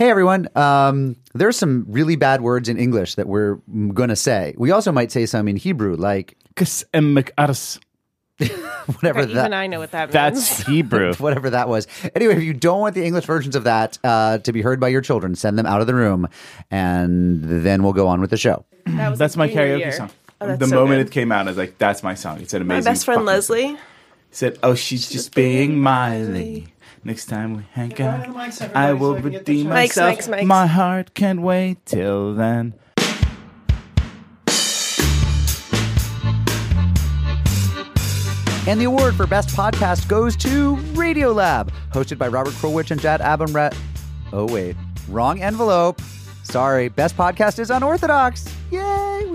Hey everyone, um, there's some really bad words in English that we're gonna say. We also might say some in Hebrew, like Kis whatever Okay, that even I know what that means. That's Hebrew. whatever that was. Anyway, if you don't want the English versions of that uh, to be heard by your children, send them out of the room, and then we'll go on with the show. That was That's my karaoke year. song. Oh, that's the so moment good. it came out, I was like, "That's my song." It's an amazing. My best friend Leslie. song. said, "Oh, she's just being Miley." Next time we hang out, I will redeem Mics, myself. mics, mics. My heart can't wait till then. And the award for best podcast goes to Radiolab, hosted by Robert Krulwich and Jad Abumrad. Oh wait, wrong envelope. Sorry, best podcast is unorthodox. Yay, we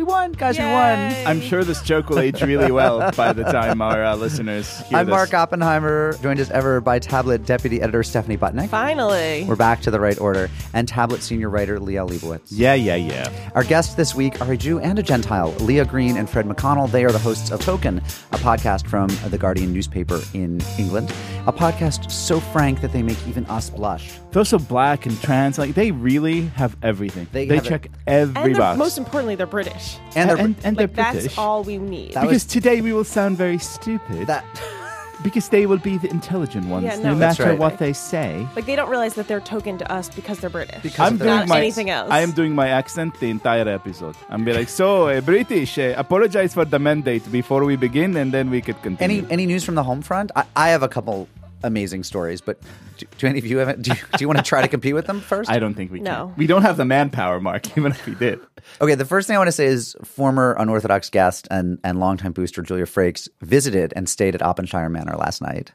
won, guys, we won. Yay. I'm sure this joke will age really well by the time our uh, listeners hear I'm this. Mark Oppenheimer, joined as ever by Tablet Deputy Editor Stephanie Butnick. Finally. We're back to the right order, and Tablet Senior Writer Liel Leibovitz. Yeah, yeah, yeah. Our guests this week are a Jew and a Gentile, Leah Green and Fred McConnell. They are the hosts of Token, a podcast from the Guardian newspaper in England. A podcast so frank that they make even us blush. They're so black and trans, like they really have everything. They They, have it. check every and box. most importantly, they're British. And they're, and, and they're Like, that's British. all we need. That because was- today we will sound very stupid. that because they will be the intelligent ones, Yeah, no, no, matter right. what they say. like they don't realize that they're token to us because they're British. Because I'm doing Not my anything else. I am doing my accent the entire episode. I'm be like, so uh, British, uh, apologize for the mandate before we begin, and then we could continue. any any news from the home front? I, I have a couple amazing stories, but do, do any of you have? Do you, do you want to try to compete with them first? I don't think we No. can. We don't have the manpower, Mark. Even if we did, Okay, the first thing I want to say is former unorthodox guest and, and longtime booster Julia Frakes visited and stayed at Oppenshire Manor last night.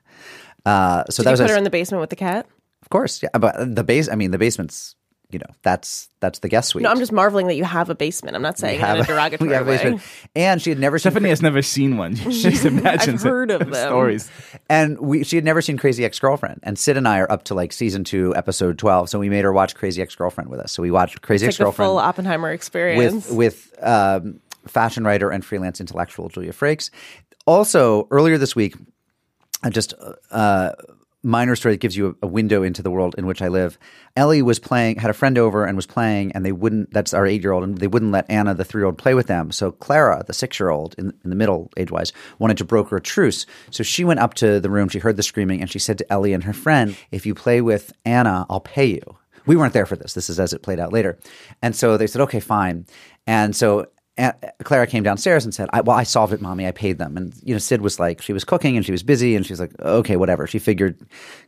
Uh, so Did that you was put a- her in the basement with the cat? of course, yeah. But the base, I mean, the basement's, you know, that's that's the guest suite. No, I'm just marveling that you have a basement. I'm not saying it have in a we derogatory have a way. basement. and she had never seen Stephanie has never seen one. She just imagines I've heard it, of them. stories. and we she had never seen Crazy Ex Girlfriend. And Sid and I are up to like season two, episode twelve. So we made her watch Crazy Ex Girlfriend with us. So we watched Crazy It's Ex like the Girlfriend full Oppenheimer experience. with with um, fashion writer and freelance intellectual Julia Frakes. Also, earlier this week, I just uh, minor story that gives you a, a window into the world in which I live. Ellie was playing, had a friend over and was playing, and they wouldn't. That's our eight year old, and they wouldn't let Anna, the three year old, play with them. So Clara, the six year old, in, in the middle age wise, wanted to broker a truce. So she went up to the room. She heard the screaming, and she said to Ellie and her friend, "If you play with Anna, I'll pay you." We weren't there for this. This is as it played out later. And so they said, okay, fine. And so Clara came downstairs and said, I, well, I solved it, mommy. I paid them. And, you know, Sid was like, she was cooking and she was busy. And she was like, okay, whatever. She figured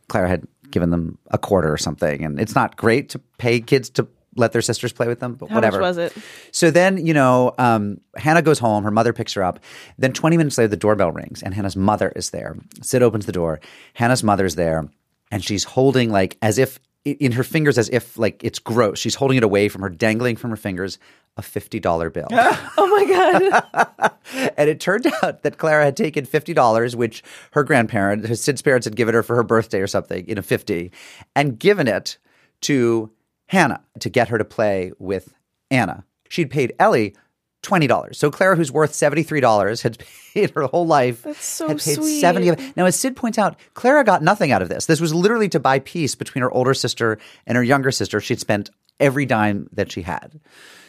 Clara had given them a quarter or something. And it's not great to pay kids to let their sisters play with them, but How whatever. much was it? So then, you know, um, Hannah goes home. Her mother picks her up. Then 20 minutes later, the doorbell rings and Hannah's mother is there. Sid opens the door. Hannah's mother's there and she's holding like as if in her fingers, as if like it's gross. She's holding it away from her, dangling from her fingers, a $50 bill. oh my god! and it turned out that Clara had taken $50, which her grandparent, her Sid's parents had given her for her birthday or something, in a 50, and given it to Hannah to get her to play with Anna. She'd paid Ellie $20. So Clara, who's worth $73, had paid her whole life. That's so had paid sweet. 70 of it. Now, as Sid points out, Clara got nothing out of this. This was literally to buy peace between her older sister and her younger sister. She'd spent every dime that she had.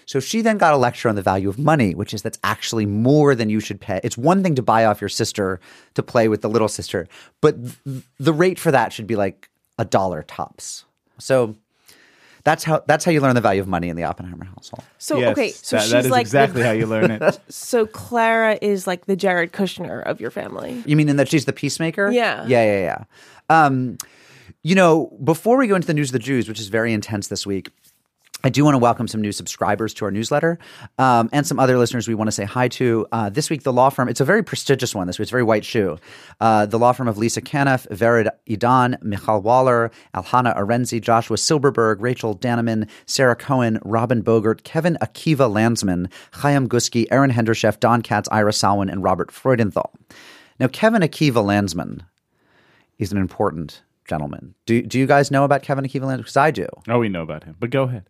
So she then got a lecture on the value of money, which is that's actually more than you should pay. It's one thing to buy off your sister to play with the little sister, but th- the rate for that should be like a dollar tops. So that's how that's how you learn the value of money in the Oppenheimer household. So Yes, okay, so that, she's that is like exactly the, how you learn it. so Clara is like the Jared Kushner of your family. You mean in that she's the peacemaker? Yeah. Yeah, yeah, yeah. Um, you know, before we go into the news of the Jews, which is very intense this week, I do want to welcome some new subscribers to our newsletter um, and some other listeners we want to say hi to. Uh, this week, the law firm, it's a very prestigious one this week, it's very white shoe. Uh, the law firm of Lisa Caniff, Vered Idan, Michal Waller, Alhana Arenzi, Joshua Silberberg, Rachel Daneman, Sarah Cohen, Robin Bogert, Kevin Akiva Landsman, Chaim Guski, Aaron Hendershef, Don Katz, Ira Salwin, and Robert Freudenthal. Now, Kevin Akiva Landsman is an important gentleman. Do, do you guys know about Kevin Akiva Landsman? Because I do. Oh, we know about him, but go ahead.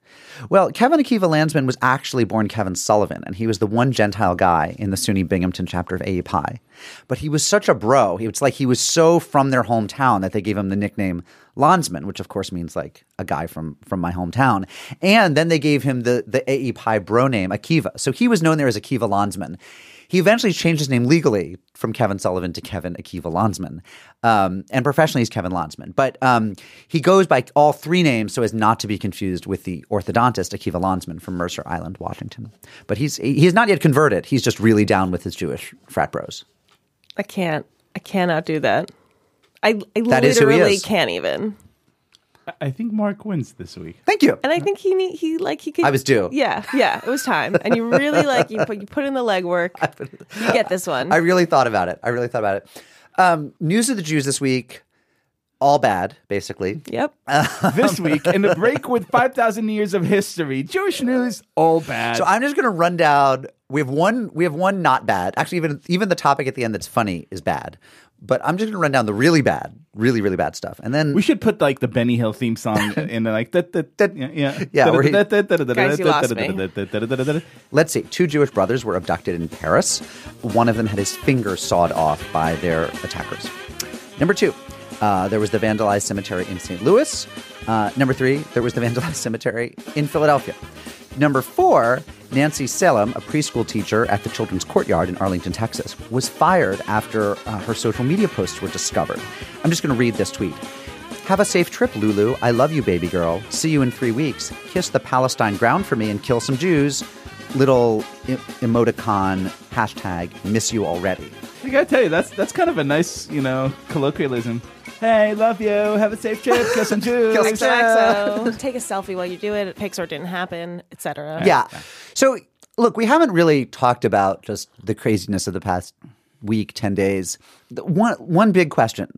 Well, Kevin Akiva Landsman was actually born Kevin Sullivan, and he was the one Gentile guy in the SUNY Binghamton chapter of AEPI. But he was such a bro. Was like he was so from their hometown that they gave him the nickname Landsman, which of course means like a guy from from my hometown. And then they gave him the the AE Pi bro name Akiva. So he was known there as Akiva Landsman. He eventually changed his name legally from Kevin Sullivan to Kevin Akiva Landsman. Um, and professionally, he's Kevin Landsman. But um, he goes by all three names so as not to be confused with the orthodontist Akiva Landsman from Mercer Island, Washington. But he's he has not yet converted. He's just really down with his Jewish frat bros. I can't. I cannot do that. I, I That is who he literally can't even. I think Mark wins this week. Thank you. And I think he need, he like he could. I was due. Yeah, yeah, it was time. And you really like you put you put in the legwork. You get this one. I really thought about it. I really thought about it. Um, news of the Jews this week, all bad, basically. yep. This week, in the break with 5,000 years of history, Jewish news, all bad. So I'm just going to run down. We have one. We have one not bad. Actually, even even the topic at the end that's funny is bad. But I'm just going to run down the really bad, really really bad stuff, and then we should put like the Benny Hill theme song in there, like that, that, that, yeah, yeah. Yeah, where he- Guys, you lost me. let's see. Two Jewish brothers were abducted in Paris. One of them had his finger sawed off by their attackers. Number two, uh, there was the vandalized cemetery in St. Louis. Uh, number three, there was the vandalized cemetery in Philadelphia. Number four, Nancy Salem, a preschool teacher at the Children's Courtyard in Arlington, Texas, was fired after uh, her social media posts were discovered. I'm just going to read this tweet. Have a safe trip, Lulu. I love you, baby girl. See you in three weeks. Kiss the Palestine ground for me and kill some Jews. Little emoticon hashtag miss you already. I gotta tell you, that's that's kind of a nice, you know, colloquialism. Hey, love you. Have a safe trip. Kill some Jews. Kill some XOXO. Take a selfie while you do it. Pixar didn't happen, etc. Yeah. So, look, we haven't really talked about just the craziness of the past week, 10 days. One, one big question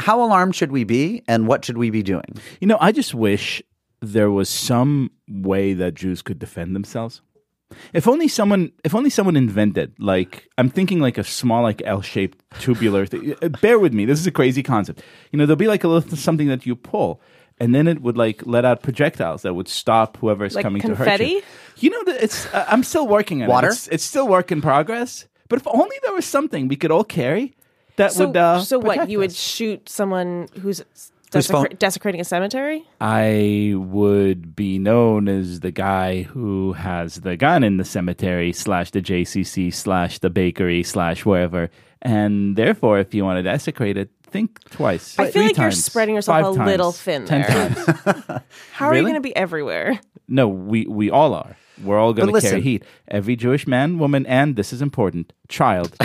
How alarmed should we be, and what should we be doing? You know, I just wish there was some way that Jews could defend themselves. If only someone, if only someone invented, like I'm thinking, like a small, like L-shaped tubular. thing. Uh, Bear with me. This is a crazy concept. You know, there'll be like a little something that you pull, and then it would like let out projectiles that would stop whoever is Like coming to hurt you. You know, that it's. Uh, I'm still working on Water? it. It's, it's still work in progress. But if only there was something we could all carry that So, would. Uh, so what? protect You would shoot someone who's Phone- desecrating a cemetery? I would be known as the guy who has the gun in the cemetery slash the JCC slash the bakery slash wherever. And therefore, if you want to desecrate it, think twice. I feel like you're spreading yourself five a little thin ten there. times. How are you going to be everywhere? no, we, we all are. We're all going to carry heat. Every Jewish man, woman, and this is important, child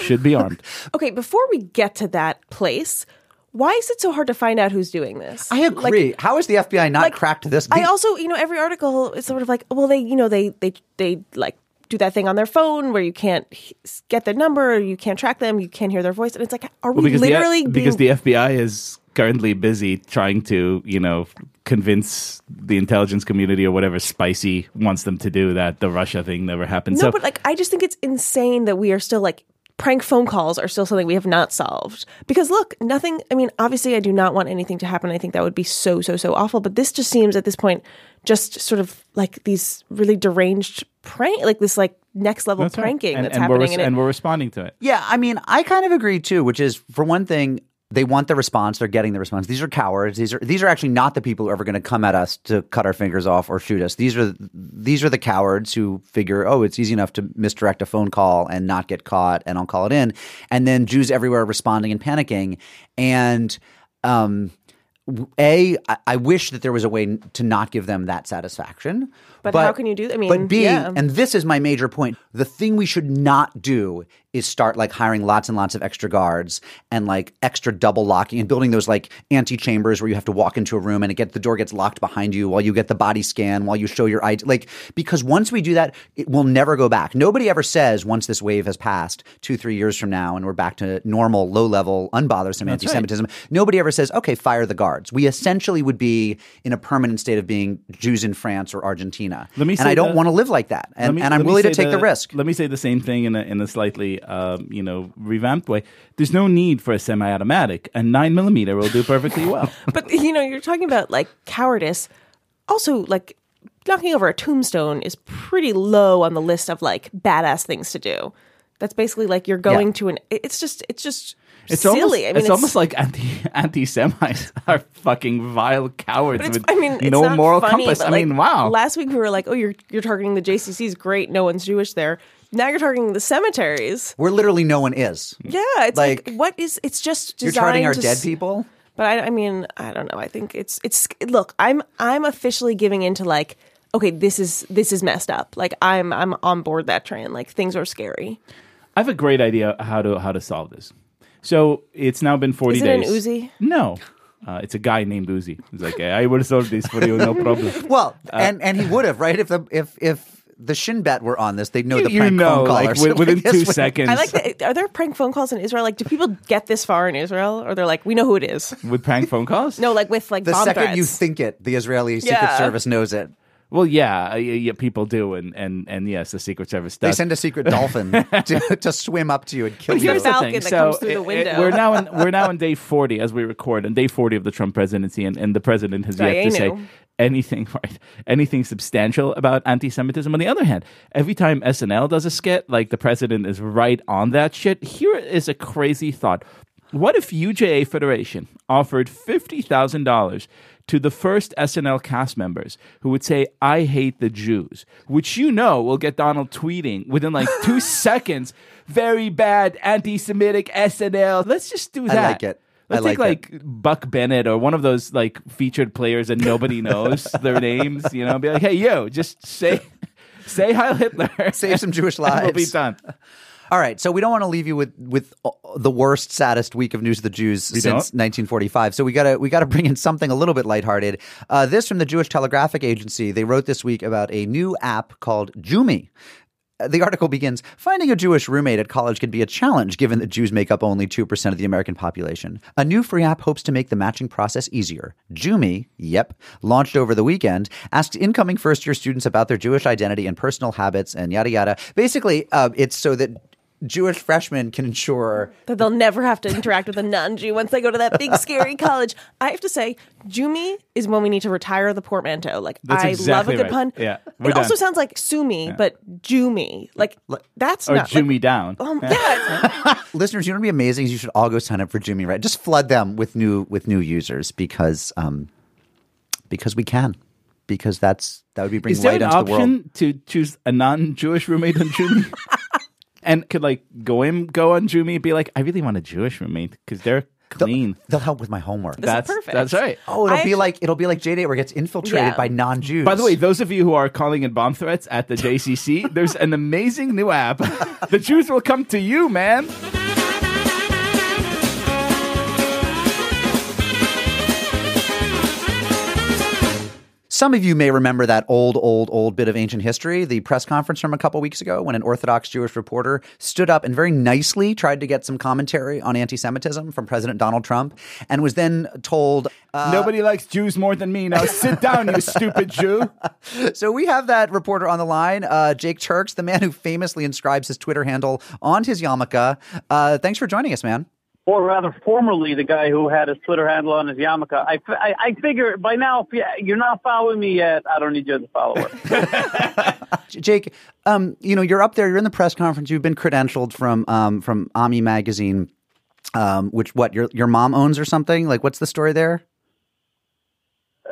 should be armed. Okay, before we get to that place, why is it so hard to find out who's doing this? I agree. Like, How has the FBI not like, cracked this? I also, you know, every article is sort of like, well, they, you know, they, they, they like do that thing on their phone where you can't get their number, you can't track them, you can't hear their voice, and it's like, are we Well, because literally the, being because the FBI is currently busy trying to, you know, convince the intelligence community or whatever spicy wants them to do that the Russia thing never happened. No, so but like I just think it's insane that we are still like prank phone calls are still something we have not solved. Because look, nothing I mean, obviously I do not want anything to happen. I think that would be so so so awful, but this just seems at this point just sort of like these really deranged prank like this like next level That's right. pranking and, that's and happening We're, res- and it- and we're responding to it. Yeah, I mean, I kind of agree too, which is for one thing, they want the response, they're getting the response. These are cowards. These are these are actually not the people who are ever going to come at us to cut our fingers off or shoot us. These are these are the cowards who figure, "Oh, it's easy enough to misdirect a phone call and not get caught and I'll call it in." And then Jews everywhere responding and panicking and um a, I- I wish that there was a way to not give them that satisfaction. But how can you do- I mean, but B, yeah. and this is my major point. The thing we should not do is start like hiring lots and lots of extra guards and like extra double locking and building those like antechambers where you have to walk into a room and it get the door gets locked behind you while you get the body scan while you show your ID. Like because once we do that, it will never go back. Nobody ever says once this wave has passed two three years from now and we're back to normal low level unbothersome anti-Semitism. Nobody ever says okay, fire the guards. We essentially would be in a permanent state of being Jews in France or Argentina. Let me and I don't the- want to live like that. And, me- and I'm willing to take the, risk. Let me say the same thing in a, in a slightly, um, you know, revamped way. There's no need for a semi-automatic. A nine millimeter will do perfectly well. But you know, you're talking about like cowardice. Also, like knocking over a tombstone is pretty low on the list of like badass things to do. That's basically like you're going Yeah. to an. It's just, it's just. It's silly. almost, I mean, it's, almost like anti anti Semites are fucking vile cowards with I mean, no moral funny, compass. I like, mean, wow. Last week we were like, "Oh, you're you're targeting the JCCs. Great, no one's Jewish there." Now you're targeting the cemeteries. Where literally no one is. Yeah, it's like, Like, what is? It's just You're designed charting our to dead s- people. But I, I mean, I don't know. I think it's it's. Look, I'm I'm officially giving into like, okay, this is this is messed up. Like I'm I'm on board that train. Like things are scary. I have a great idea how to how to solve this. So it's now been forty Is it an days. Uzi? No. Uh, it's a guy named Uzi. He's like, I would solve this for you, no problem. Well, Uh, and and he would have right if the if if the Shin Bet were on this, they'd know the you prank know, phone call like or wi- something. within This two seconds. I like that. Are there prank phone calls in Israel? Like, do people get this far in Israel, or they're like, we know who it is? with prank phone calls. No, like with like The bomb second threats. you think it, the Israeli Secret Yeah. Service knows it. Well, yeah, uh, yeah, yeah, people do, and and and yes, the Secret Service does. They send a secret dolphin to, to swim up to you and kill But you. here's the Falcon thing. that so comes through the it- it- window. we're now in we're now in day forty as we record, and day forty of the Trump presidency, and, and the president has yet to say Dayenu. anything right, anything substantial about anti-Semitism. On the other hand, every time SNL does a skit, like the president is right on that shit. Here is a crazy thought: What if UJA Federation offered fifty thousand dollars? To the first SNL cast members who would say, I hate the Jews, which you know will get Donald tweeting within like two seconds. Very bad anti Semitic SNL. Let's just do that. I like it. I Let's take like like Beck Bennett or one of those like featured players and nobody knows their names, you know, be like, hey, yo, just say say Heil Hitler. Save some Jewish lives. We'll be done. All right, so we don't want to leave you with with uh, the worst, saddest week of news of the Jews since don't? 1945. So we gotta we gotta bring in something a little bit lighthearted. Uh, this from the Jewish Telegraphic Agency. They wrote this week about a new app called Jumi. Uh, The article begins Finding a Jewish roommate at college can be a challenge given that Jews make up only 2% of the American population. A new free app hopes to make the matching process easier. Jumi, yep, launched over the weekend, asked incoming first year students about their Jewish identity and personal habits and yada yada. Basically, uh, it's so that Jewish freshmen can ensure that they'll never have to interact with a non-Jew once they go to that big scary college. I have to say, Jumi is when we need to retire the portmanteau. Like That's I exactly love a good right. pun. Yeah, we're it also sounds like Sumi, but Jumi. Like that's Or not Jew like, me down. Um, yeah, listeners, you know what would be amazing is you should all go sign up for Jumi Right. Just flood them with new with new users because um because we can. Because that's that would be bringing Is there light an into the world. option to choose a non-Jewish roommate on Jumi? and could like go goyim go on Jumi and be like, I really want a Jewish roommate because they're clean. They'll help with my homework. This is that's perfect. That's right. Oh, it'll I be actu- like it'll be like J Date where it gets infiltrated Yeah. by non-Jews. By the way, those of you who are calling in bomb threats at the JCC, there's an amazing new app. the Jews will come to you, man. Some of you may remember that old, old, old bit of ancient history, the press conference from a couple weeks ago when an Orthodox Jewish reporter stood up and very nicely tried to get some commentary on anti Semitism from President Donald Trump and was then told. Uh, Nobody likes Jews more than me. Now sit down, you stupid Jew. so we have that reporter on the line, uh, Jake Turx, the man who famously inscribes his Twitter handle on his yarmulke. Uh, thanks for joining us, man. Or rather formerly the guy who had his Twitter handle on his yarmulke. I, I, I figure by now, if you- you're not following me yet, I don't need you as a follower. Jake, um, you know, you're up there, you're in the press conference, you've been credentialed from um, from Ami magazine, um, which what your your mom owns or something? Like what's the story there?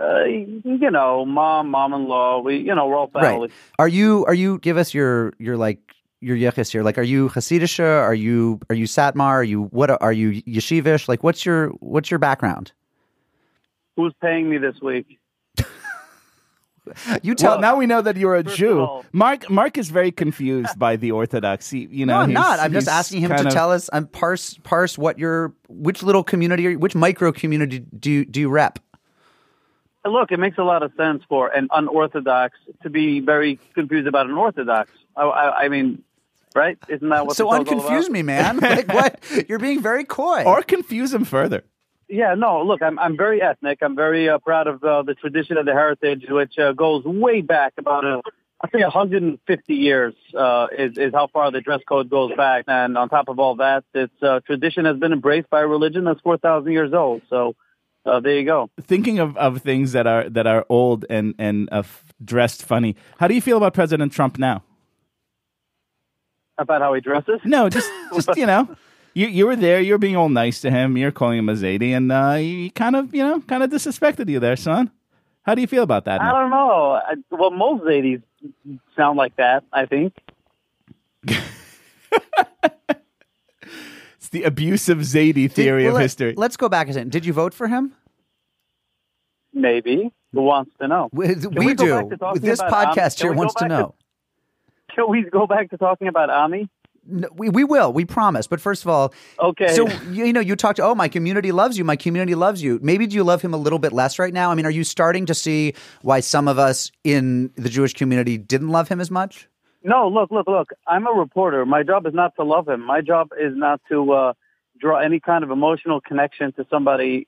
uh, you know, mom, mom-in-law, we, you know, we're all family. Right. Are you are you give us your your like your yichus here? Like are you Hasidisha? Are you are you Satmar? Are you what are you yeshivish? Like what's your what's your background? Who's paying me this week? You tell Well, now we know that you're a Jew. all- Mark Mark is very confused by the Orthodoxy. You know, No, I'm not. I'm just asking him to of- tell us. I'm parse parse what your which little community, or which micro community do you, do you rep? Look, it makes a lot of sense for an unorthodox to be very confused about an orthodox. I, I, I mean, right? Isn't that what So the show's all unconfuse about? me, man. Like what? You're being very coy. or confuse him further. Yeah, no. Look, I'm I'm very ethnic. I'm very uh, proud of uh, the tradition of the heritage, which uh, goes way back about uh, I think 150 years uh, is is how far the dress code goes back. And on top of all that, this uh, tradition has been embraced by a religion that's 4,000 years old. So uh, there you go. Thinking of, of things that are that are old and and uh, dressed funny. How do you feel about President Trump now? About how he dresses. No, just just you know, You you were there. You were being all nice to him. You're calling him a Zadie, and uh, he kind of you know kind of disrespected you there, son. How do you feel about that? I now? don't know. I, well, most ladies sound like that. I think. It's the abusive Zadie theory Did- of let- history. Let's go back a second. Did you vote for him? Maybe. Who wants to know? We, Can we, do. back to talking This podcast Can here wants to know. Can we go back to talking about Ami? No, we, we will. We promise. But first of all, Okay. so you, you know, you talked. Oh, my community loves you. My community loves you. Maybe do you love him a little bit less right now? I mean, are you starting to see why some of us in the Jewish community didn't love him as much? No, look, look, look. I'm a reporter. My job is not to love him. My job is not to uh, draw any kind of emotional connection to somebody,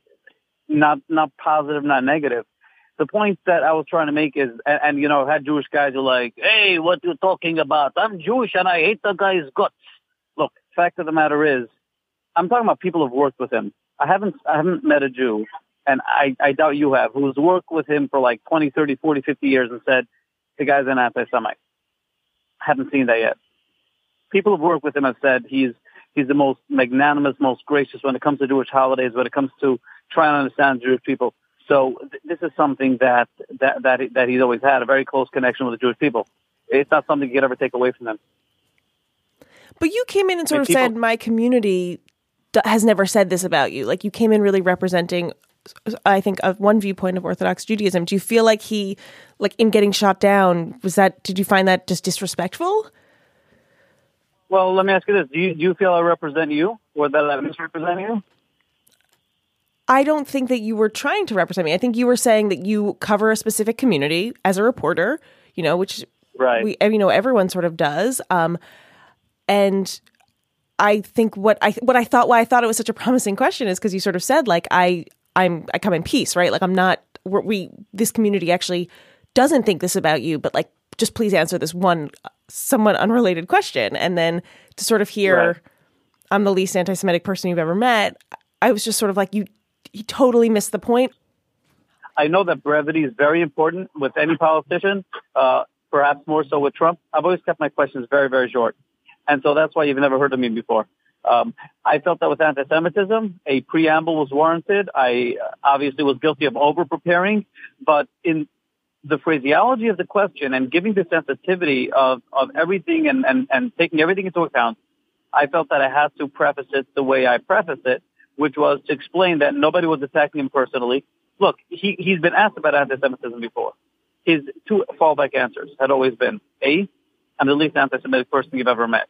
not not positive, not negative. The point that I was trying to make is, and, and you know, i had Jewish guys who are like, "Hey, what you talking about? I'm Jewish and I hate the guy's guts." Look, fact of the matter is, I'm talking about people who've worked with him. I haven't I haven't met a Jew, and I, I doubt you have, who's worked with him for like 20, 30, 40, 50 years and said, the guy's an anti-Semite. I haven't seen that yet. People who've worked with him have said he's he's the most magnanimous, most gracious when it comes to Jewish holidays, when it comes to trying to understand Jewish people. So th- this is something that, that that that he's always had a very close connection with the Jewish people. It's not something you can ever take away from them. But you came in and sort of people- said, "My community has never said this about you." Like you came in really representing, I think, of one viewpoint of Orthodox Judaism. Do you feel like he, like in getting shot down, was that? Did you find that just disrespectful? Well, let me ask you this: Do you do you feel I represent you, or that I misrepresent you? I don't think that you were trying to represent me. I think you were saying that you cover a specific community as a reporter, you know, which Right. we, you know, everyone sort of does. Um, and I think what I what I thought why I thought it was such a promising question is because you sort of said like I I'm I come in peace, right? Like I'm not we're, we this community actually doesn't think this about you, but like just please answer this one somewhat unrelated question, and then to sort of hear Right. I'm the least anti-Semitic person you've ever met. I was just sort of like you. You totally missed the point. I know that brevity is very important with any politician, uh, perhaps more so with Trump. I've always kept my questions very, very short. And so that's why you've never heard of me before. Um, I felt that with anti-Semitism, a preamble was warranted. I uh, obviously was guilty of over-preparing, but in the phraseology of the question and giving the sensitivity of, of everything and, and, and taking everything into account, I felt that I had to preface it the way I preface it, which was to explain that nobody was attacking him personally. Look, he, he's been asked about anti-Semitism before. His two fallback answers had always been, A, I'm the least anti-Semitic person you've ever met.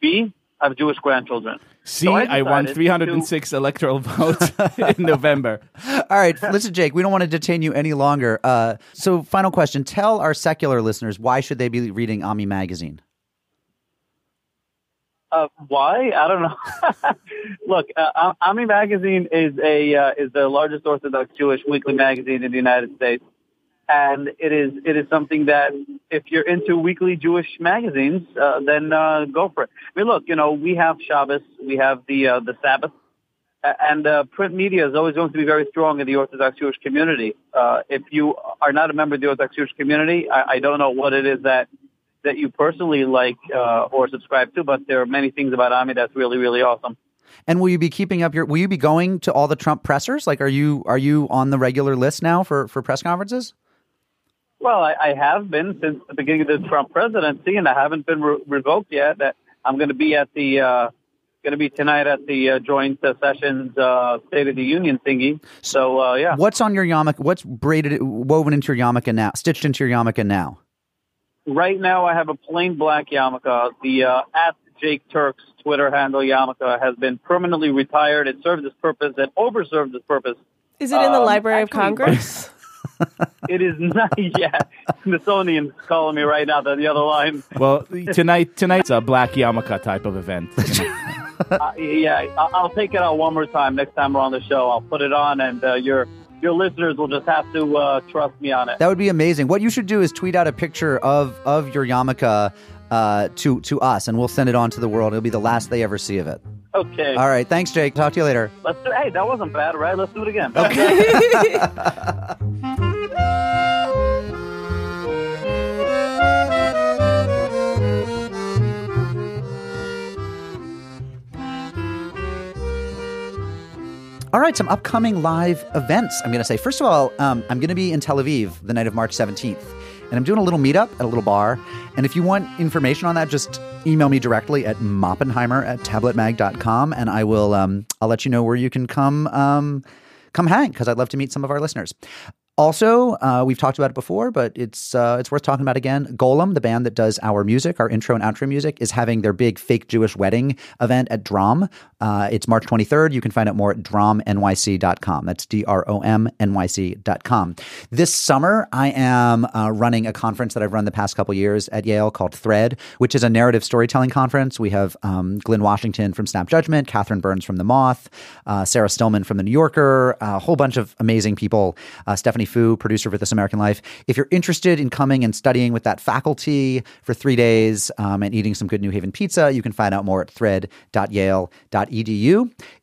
B, I have Jewish grandchildren. See, So I I, won decided 306 electoral votes in November. All right, listen, Jake. We don't want to detain you any longer. Uh, so, final question: Tell our secular listeners why should they be reading Ami magazine? Uh, why? I don't know. Look, uh, Ami Magazine is a uh, is the largest Orthodox Jewish weekly magazine in the United States, and it is it is something that if you're into weekly Jewish magazines, uh, then uh, go for it. I mean, look, you know, we have Shabbos, we have the uh, the Sabbath, and uh, print media is always going to be very strong in the Orthodox Jewish community. Uh, if you are not a member of the Orthodox Jewish community, I, I don't know what it is that that you personally like uh, or subscribe to, but there are many things about Ami that's really, really awesome. And will you be keeping up your? Will you be going to all the Trump pressers? Like, are you are you on the regular list now for for press conferences? Well, I, I have been since the beginning of the Trump presidency, and I haven't been re- revoked yet. That I'm going to be at the uh, going to be tonight at the uh, joint uh, sessions uh, State of the Union thingy. So uh, yeah, What's on your yarmulke? What's braided, woven into your yarmulke now? Stitched into your yarmulke now? Right now I have a plain black yarmulke. The uh, at Jake Turx Twitter handle yarmulke has been permanently retired. It served its purpose. It overserved its purpose. Is it in the Um, Library of actually, Congress? It is not yet. Smithsonian's calling me right now. on the other line. Well, tonight tonight's a black yarmulke type of event. Uh, yeah, I- I'll take it out one more time next time we're on the show. I'll put it on, and uh, your your listeners will just have to uh, trust me on it. That would be amazing. What you should do is tweet out a picture of of your yarmulke uh, to to us, and we'll send it on to the world. It'll be the last they ever see of it. Okay, All right, thanks, Jake. Talk to you later. let's do. Hey, that wasn't bad, right? Let's do it again. All right, some upcoming live events. I'm going to say, first of all, um, I'm going to be in Tel Aviv the night of March 17th, and I'm doing a little meetup at a little bar. And if you want information on that, just email me directly at moppenheimer at tabletmag.com, and I will um, I'll let you know where you can come um, come hang because I'd love to meet some of our listeners. Also, uh, we've talked about it before, but it's uh, it's worth talking about again. Golem, the band that does our music, our intro and outro music, is having their big fake Jewish wedding event at Drom. Uh, it's March 23rd. You can find out more at dromnyc.com. That's D R O M N Y C.com. This summer, I am uh, running a conference that I've run the past couple years at Yale called Thread, which is a narrative storytelling conference. We have um, Glynn Washington from Snap Judgment, Catherine Burns from The Moth, uh, Sarah Stillman from The New Yorker, a whole bunch of amazing people. Uh, Stephanie Foo, producer for This American Life. If you're interested in coming and studying with that faculty for three days um, and eating some good New Haven pizza, you can find out more at thread.yale.edu.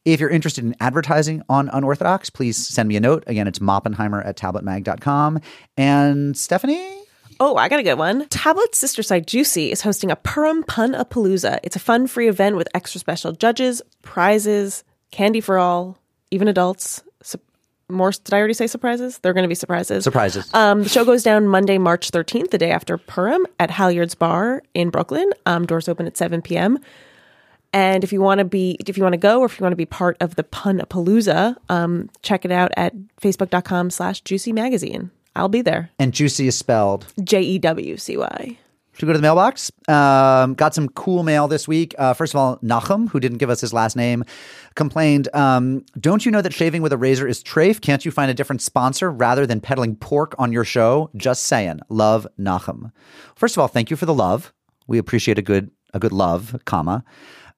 If you're interested in advertising on Unorthodox, please send me a note. Again, it's moppenheimer at tabletmag.com. And Stephanie? Oh, I got a good one. Tablet's sister site Jewcy is hosting a Purim Pun a Palooza. It's a fun, free event with extra special judges, prizes, candy for all, even adults. Su- more? Did I already say surprises? They're going to be surprises. Surprises. Um, the show goes down Monday, March 13th, the day after Purim, at Halyard's Bar in Brooklyn. Um, doors open at 7 p.m. And if you want to be, if you want to go, or if you want to be part of the Pun Palooza, um, check it out at facebook.com slash jewcy magazine. I'll be there. and Jewcy is spelled. J E W C Y. Should we go to the mailbox? Um, got some cool mail this week. Uh, first of all, Nachum, who didn't give us his last name, complained, um, Don't you know that shaving with a razor is trafe? Can't you find a different sponsor rather than peddling pork on your show? Just saying. Love, Nachum. First of all, thank you for the love. We appreciate a good a good love, comma.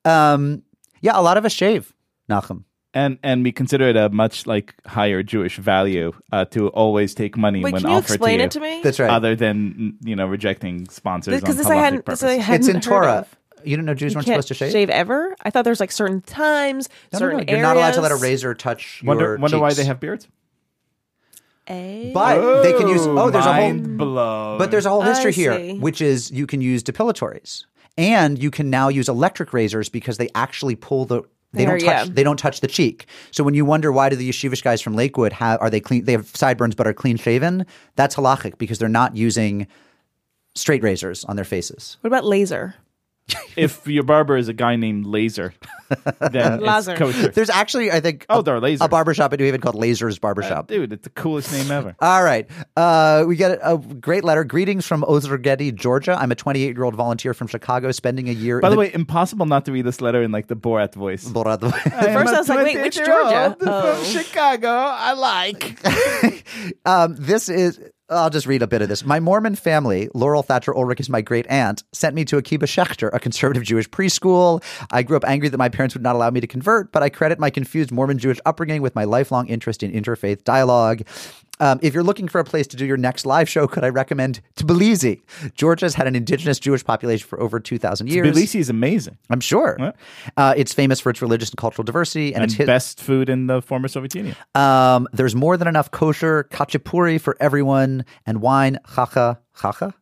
Um, yeah, a lot of us shave, Nachum. and and we consider it a much like higher Jewish value uh, to always take money Wait, when can you offered explain to you. it to me? That's right. Other than you know rejecting sponsors Because on this I hadn't, this I hadn't it's in heard Torah. of. You don't know Jews You weren't can't supposed to shave? Shave ever? I thought there's like certain times, No, no, no. certain You're not allowed to let a razor touch Wonder, your wonder why they have beards. Eh? But they can use. Oh, there's a whole. Blown. But there's a whole history here, which is you can use depilatories, and you can now use electric razors because they actually pull the. They don't touch. yeah. They don't touch the cheek. So when you wonder why do the yeshivish guys from Lakewood have are they clean? They have sideburns but are clean shaven. That's halachic because they're not using straight razors on their faces. What about laser? If your barber is a guy named Laser, then it's Laser. kosher. There's actually, I think, Oh, a, there are lasers. a barbershop in New Haven called Lasers Barbershop. Dude, it's the coolest name ever. All right. Uh, we get a, a great letter. Greetings from Ozurgeti, Georgia. I'm a 28 year old volunteer from Chicago spending a year By in the way, impossible not to read this letter in like the Borat voice. Borat. At first I was like, wait, which Georgia? Oh. From Chicago. I like. um, this is. I'll just read a bit of this. My Mormon family, Laurel Thatcher Ulrich is my great aunt, sent me to Akiba Schechter, a conservative Jewish preschool. I grew up angry that my parents would not allow me to convert, but I credit my confused Mormon Jewish upbringing with my lifelong interest in interfaith dialogue. Um, if you're looking for a place to do your next live show, could I recommend Tbilisi? Georgia's had an indigenous Jewish population for over 2,000 years. Tbilisi is amazing. I'm sure. Yeah. Uh, it's famous for its religious and cultural diversity, and, And it's hit, best food in the former Soviet Union. um, there's more than enough kosher khachapuri for everyone and wine, chacha, chacha,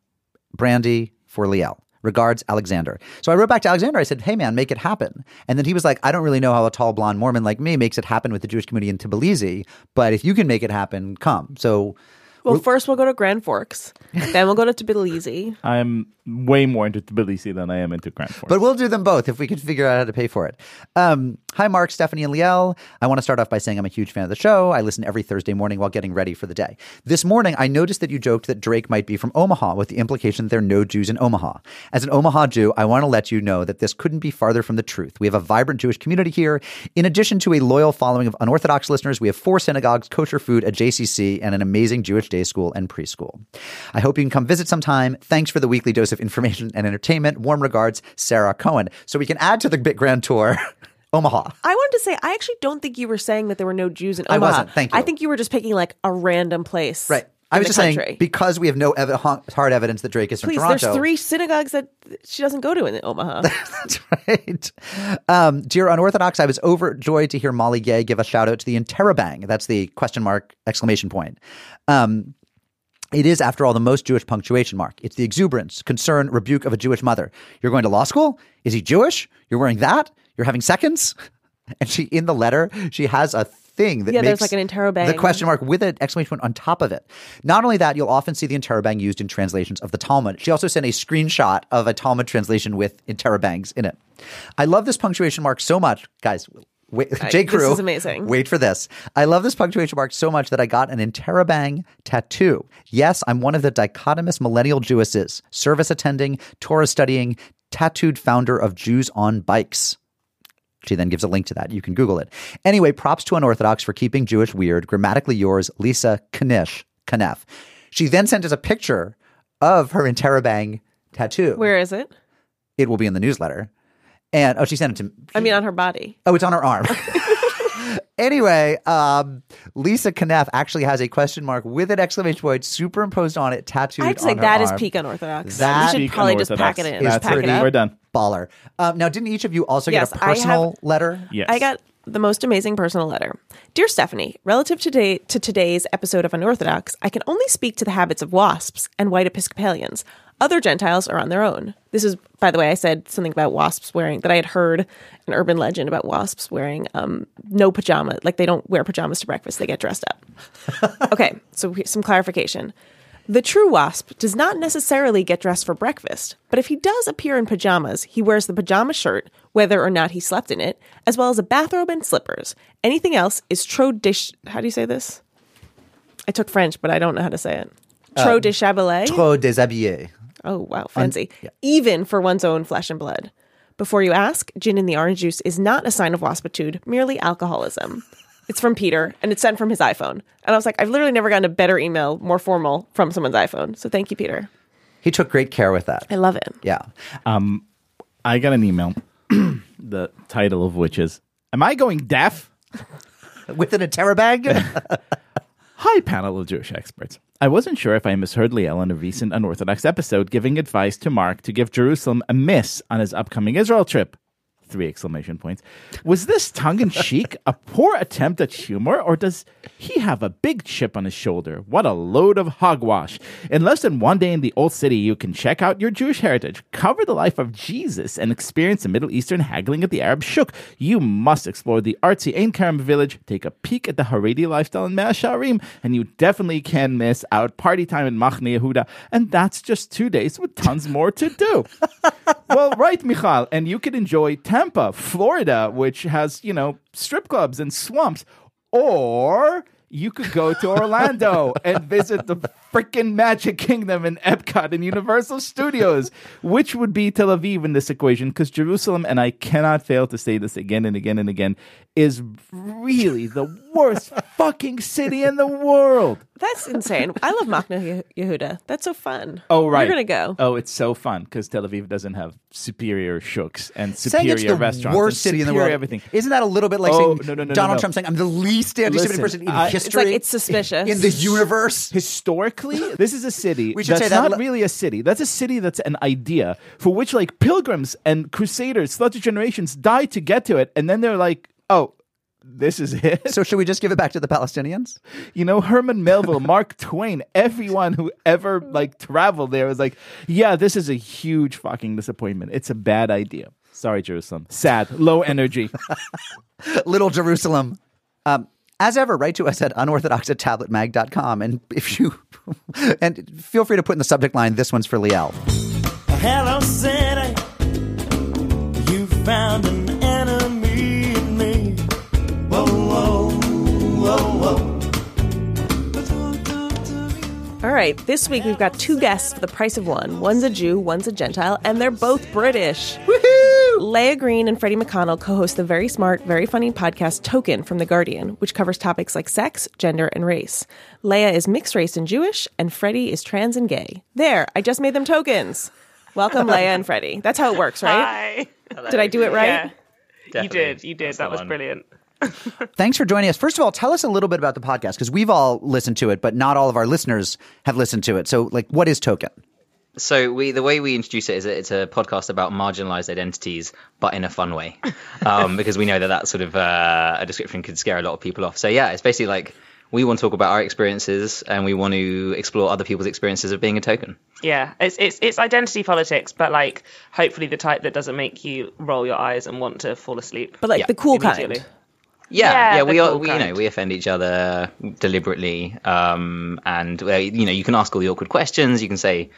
brandy for Liel. Regards, Alexander. So I wrote back to Alexander. I said, hey, man, make it happen. And then he was like, I don't really know how a tall blonde Mormon like me makes it happen with the Jewish community in Tbilisi, but if you can make it happen, come. So Well, first we'll go to Grand Forks, then we'll go to Tbilisi. I'm way more into Tbilisi than I am into Grand Forks. But we'll do them both if we can figure out how to pay for it. Um, hi, Mark, Stephanie, and Liel. I want to start off by saying I'm a huge fan of the show. I listen every Thursday morning while getting ready for the day. This morning, I noticed that you joked that Drake might be from Omaha, with the implication that there are no Jews in Omaha. As an Omaha Jew, I want to let you know that this couldn't be farther from the truth. We have a vibrant Jewish community here. In addition to a loyal following of unorthodox listeners, we have four synagogues, kosher food, a JCC, and an amazing Jewish day school and preschool. I hope you can come visit sometime. Thanks for the weekly dose of information and entertainment. Warm regards, Sarah Cohen. So we can add to the Big Grand Tour, Omaha. I wanted to say, I actually don't think you were saying that there were no Jews in Omaha. I wasn't. Thank you. I think you were just picking like a random place. Right. I was just country. saying because we have no ev- hard evidence that Drake is from Toronto. there's three synagogues that she doesn't go to in Omaha. That's right. Um, dear Unorthodox, I was overjoyed to hear Molly Gay give a shout out to the Interrobang. That's the question mark exclamation point. Um, it is, after all, the most Jewish punctuation mark. It's the exuberance, concern, rebuke of a Jewish mother. You're going to law school? Is he Jewish? You're wearing that? You're having seconds? And she, in the letter, she has a thing that Yeah, there's like an interrobang. the question mark with an exclamation point on top of it. Not only that, you'll often see the interrobang used in translations of the Talmud. She also sent a screenshot of a Talmud translation with interrobangs in it. I love this punctuation mark so much, guys. Wait, J. this Crew, is amazing. Wait for this. I love this punctuation mark so much that I got an interrobang tattoo. Yes, I'm one of the dichotomous millennial Jewesses, service attending, Torah studying, tattooed founder of Jews on Bikes. She then gives a link to that. You can Google it. Anyway, props to Unorthodox for keeping Jewish weird. Grammatically yours, Lisa Knish, Knef. She then sent us a picture of her interrobang tattoo. Where is it? It will be in the newsletter. And oh, she sent it to me. I mean, on her body. Oh, it's on her arm. anyway, um, Lisa Knef actually has a question mark with an exclamation point superimposed on it, tattooed. I'd say on her that is arm. peak unorthodox. That- we should Peak probably just pack it unorthodox. in. Is Just pack it pretty- up. We're done. Baller. Um, now, didn't each of you also Yes, get a I have- personal letter? Yes. I got the most amazing personal letter. Dear Stephanie, relative today to today's episode of Unorthodox, I can only speak to the habits of wasps and white Episcopalians. Other Gentiles are on their own. This is, by the way, I said something about wasps wearing that I had heard an urban legend about wasps wearing um, no pajama, like they don't wear pajamas to breakfast; they get dressed up. okay, so here's some clarification. The true wasp does not necessarily get dressed for breakfast, but if he does appear in pajamas, he wears the pajama shirt, whether or not he slept in it, as well as a bathrobe and slippers. Anything else is trop dish. How do you say this? I took French, but I don't know how to say it. Uh, trop de chabelet. Trop déshabillé. Oh, wow, fancy. Even for one's own flesh and blood. Before you ask, gin in the orange juice is not a sign of waspitude, merely alcoholism. It's from Peter, and it's sent from his iPhone. And I was like, I've literally never gotten a better email, more formal, from someone's iPhone. So thank you, Peter. He took great care with that. I love it. Yeah. Um, I got an email, the title of which is Am I going deaf? With an interrobang? Hi, panel of Jewish experts. I wasn't sure if I misheard Liel in a recent unorthodox episode giving advice to Mark to give Jerusalem a miss on his upcoming Israel trip. Three exclamation points. Was this tongue in cheek, a poor attempt at humor, or does he have a big chip on his shoulder? What a load of hogwash. In less than one day in the Old City, you can check out your Jewish heritage, cover the life of Jesus, and experience the Middle Eastern haggling at the Arab Shuk. You must explore the artsy Ein Karem village, take a peek at the Haredi lifestyle in Mea Shearim, and you definitely can miss out party time in Machne Yehuda. And that's just two days with tons more to do. well, right, Michal, and you could enjoy Tampa, Florida, which has, you know, strip clubs and swamps. Or you could go to Orlando and visit the freaking Magic Kingdom and Epcot and Universal Studios. Which would be Tel Aviv in this equation? Because Jerusalem, and I cannot fail to say this again and again and again, is really the worst fucking city in the world. That's insane. I love Machna Yehuda. That's so fun. Oh, right. We're going to go. Oh, it's so fun because Tel Aviv doesn't have superior shooks and saying superior it's the restaurants. worst city in the world. Everything. Isn't that a little bit like Oh, saying no, no, no, Donald. Trump saying I'm the least anti-Semitic person in I- history? It's like it's suspicious. in the universe. Historically, this is a city We should that's say that not le- really a city. That's a city that's an idea for which like pilgrims and crusaders throughout the generations died to get to it, and then they're like, oh. This is it. So should we just give it back to the Palestinians? You know, Herman Melville, Mark Twain, everyone who ever like traveled there was like, yeah, this is a huge fucking disappointment. It's a bad idea. Sorry, Jerusalem. Sad, low energy. Little Jerusalem. Um, as ever, write to us at unorthodox at tabletmag.com. And if you, and feel free to put in the subject line, this one's for Liel. Hello. You found All right, this week we've got two guests for the price of one. One's a Jew, one's a Gentile, and they're both British. Woohoo! Leah Green and Freddie McConnell co host the very smart, very funny podcast Token from The Guardian, which covers topics like sex, gender, and race. Leah is mixed race and Jewish, and Freddie is trans and gay. There, I just made them tokens. Welcome, Leah and Freddie. That's how it works, right? Hi. Did I do it right? Yeah. You did. You did. That's that was one. brilliant. Thanks for joining us. First of all, tell us a little bit about the podcast because we've all listened to it, but not all of our listeners have listened to it. So, like, what is Token? So we the way we introduce it is that it's a podcast about marginalized identities, but in a fun way, um, because we know that that sort of uh, a description could scare a lot of people off. So yeah, it's basically like we want to talk about our experiences and we want to explore other people's experiences of being a token. Yeah, it's it's it's identity politics, but like hopefully the type that doesn't make you roll your eyes and want to fall asleep. But like Yeah, the cool immediately. kind. Yeah, Yeah, yeah, the we are. We, you know, we offend each other deliberately, um, and uh, you know, you can ask all the awkward questions. You can say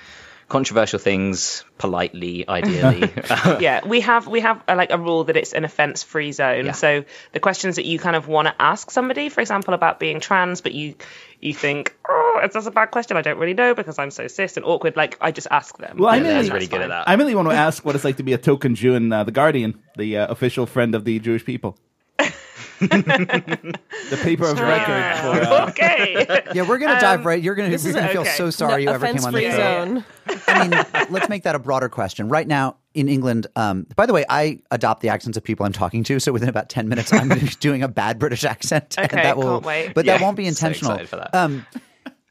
controversial things politely, ideally. yeah, we have we have uh like a rule that it's an offence free zone. Yeah. So the questions that you kind of want to ask somebody, for example, about being trans, but you you think, oh, it's just a bad question. I don't really know because I'm so cis and awkward. Like I just ask them. Well, i'm mean- that's He's really good fine. at that. I really want to ask what it's like to be a token Jew in uh, the Guardian, the uh, official friend of the Jewish people. The paper of record for. Uh, okay. Yeah, we're gonna dive right. You're gonna, you're Um, gonna feel okay. so sorry you ever came on the Offense-free show. I mean, let's make that a broader question. Right now in England, um, by the way, I adopt the accents of people I'm talking to. So within about 10 minutes, I'm going to be doing a bad British accent. and Okay, that will, can't wait. But Yeah, that won't be so intentional. excited for that. Um,